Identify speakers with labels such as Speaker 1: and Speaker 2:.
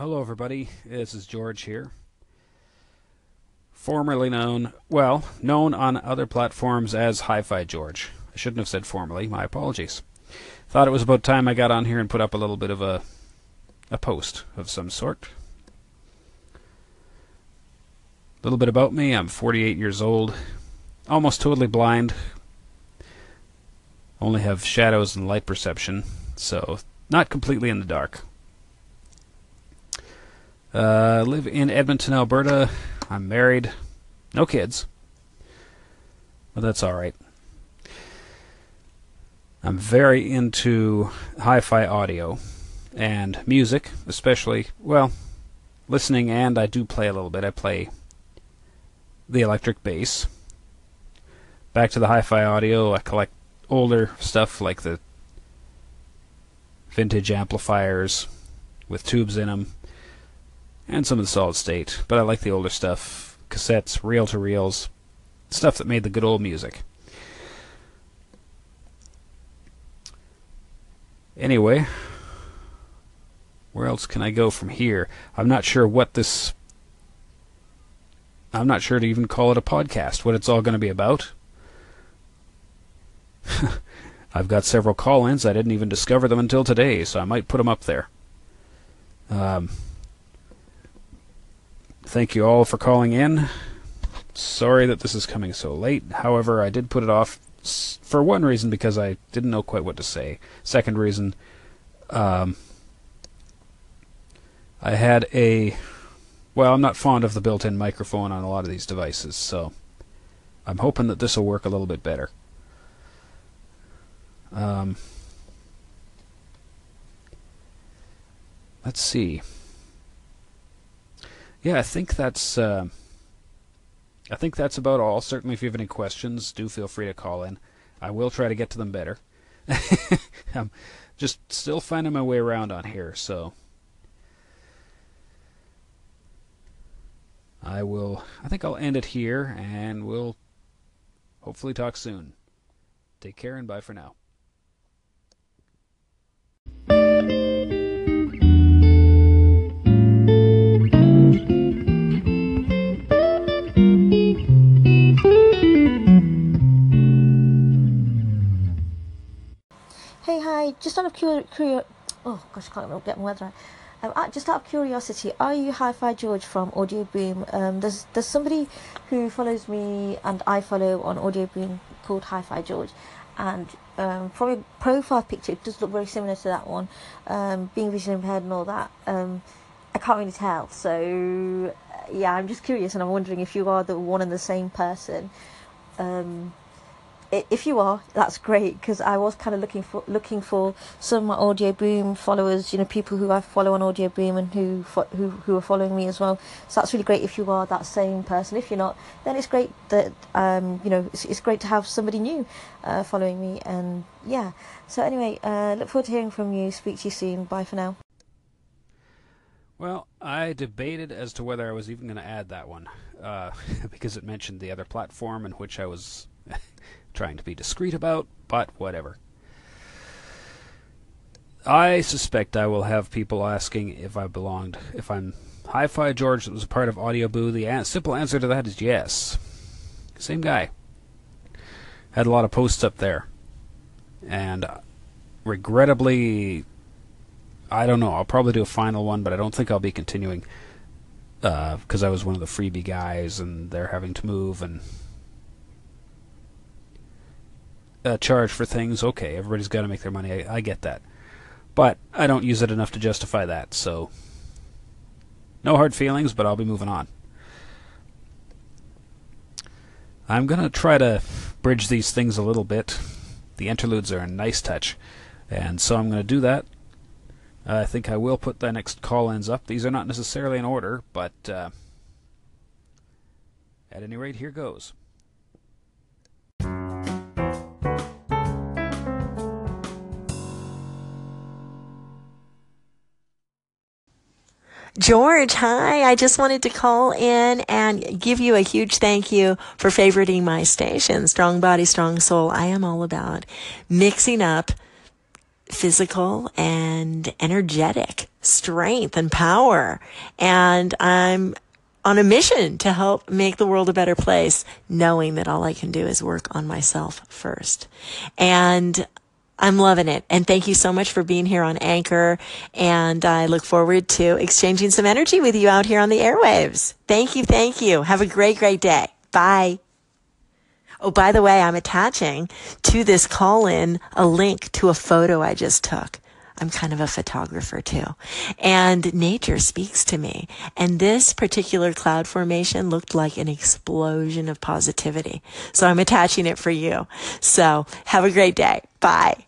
Speaker 1: hello, everybody. This is George here. Formerly known, well, known on other platforms as Hi Fi George. I shouldn't have said formerly, my apologies. Thought it was about time I got on here and put up a little bit of a, a post of some sort. A little bit about me I'm 48 years old, almost totally blind, only have shadows and light perception, so not completely in the dark. Uh, live in Edmonton, Alberta. I'm married. No kids. But that's alright. I'm very into hi fi audio and music, especially, well, listening, and I do play a little bit. I play the electric bass. Back to the hi fi audio, I collect older stuff like the vintage amplifiers with tubes in them and some of the solid state. But I like the older stuff cassettes, reel to reels, stuff that made the good old music. Anyway, where else can I go from here? I'm not sure what this. I'm not sure to even call it a podcast, what it's all going to be about. I've got several call ins. I didn't even discover them until today, so I might put them up there. Um, thank you all for calling in. Sorry that this is coming so late. However, I did put it off for one reason because I didn't know quite what to say. Second reason, um, I had a. Well, I'm not fond of the built in microphone on a lot of these devices, so I'm hoping that this will work a little bit better. Um, let's see. Yeah, I think that's. Uh, I think that's about all. Certainly, if you have any questions, do feel free to call in. I will try to get to them better. I'm just still finding my way around on here, so I will. I think I'll end it here, and we'll hopefully talk soon. Take care and bye for now.
Speaker 2: Hey, hi. Just out of curi- curi- oh gosh, I can't get my words right. Um, uh, just out of curiosity, are you Hi-Fi George from Audioboom? Um, there's there's somebody who follows me and I follow on Audioboom called Hi-Fi George, and um, from your profile picture, it does look very similar to that one. Um, being visually impaired and all that, um, I can't really tell. So yeah, I'm just curious, and I'm wondering if you are the one and the same person. Um, if you are, that's great because I was kind of looking for looking for some of my Audioboom followers, you know, people who I follow on Audioboom and who who who are following me as well. So that's really great if you are that same person. If you're not, then it's great that um, you know it's, it's great to have somebody new uh, following me. And yeah, so anyway, uh, look forward to hearing from you. Speak to you soon. Bye for now.
Speaker 1: Well, I debated as to whether I was even going to add that one uh, because it mentioned the other platform in which I was trying to be discreet about, but whatever. I suspect I will have people asking if I belonged, if I'm Hi Fi George that was a part of Audioboo. The an- simple answer to that is yes. Same guy. Had a lot of posts up there. And uh, regrettably, I don't know. I'll probably do a final one, but I don't think I'll be continuing because uh, I was one of the freebie guys and they're having to move and uh, charge for things. Okay, everybody's got to make their money. I, I get that, but I don't use it enough to justify that. So, no hard feelings, but I'll be moving on. I'm gonna try to bridge these things a little bit. The interludes are a nice touch, and so I'm gonna do that. I think I will put the next call-ins up. These are not necessarily in order, but uh, at any rate, here goes.
Speaker 3: George, hi. I just wanted to call in and give you a huge thank you for favoriting my station, Strong Body, Strong Soul. I am all about mixing up physical and energetic strength and power. And I'm on a mission to help make the world a better place, knowing that all I can do is work on myself first. And I'm loving it. And thank you so much for being here on Anchor. And I look forward to exchanging some energy with you out here on the airwaves. Thank you. Thank you. Have a great, great day. Bye. Oh, by the way, I'm attaching to this call in a link to a photo I just took. I'm kind of a photographer too. And nature speaks to me. And this particular cloud formation looked like an explosion of positivity. So I'm attaching it for you. So have a great day. Bye.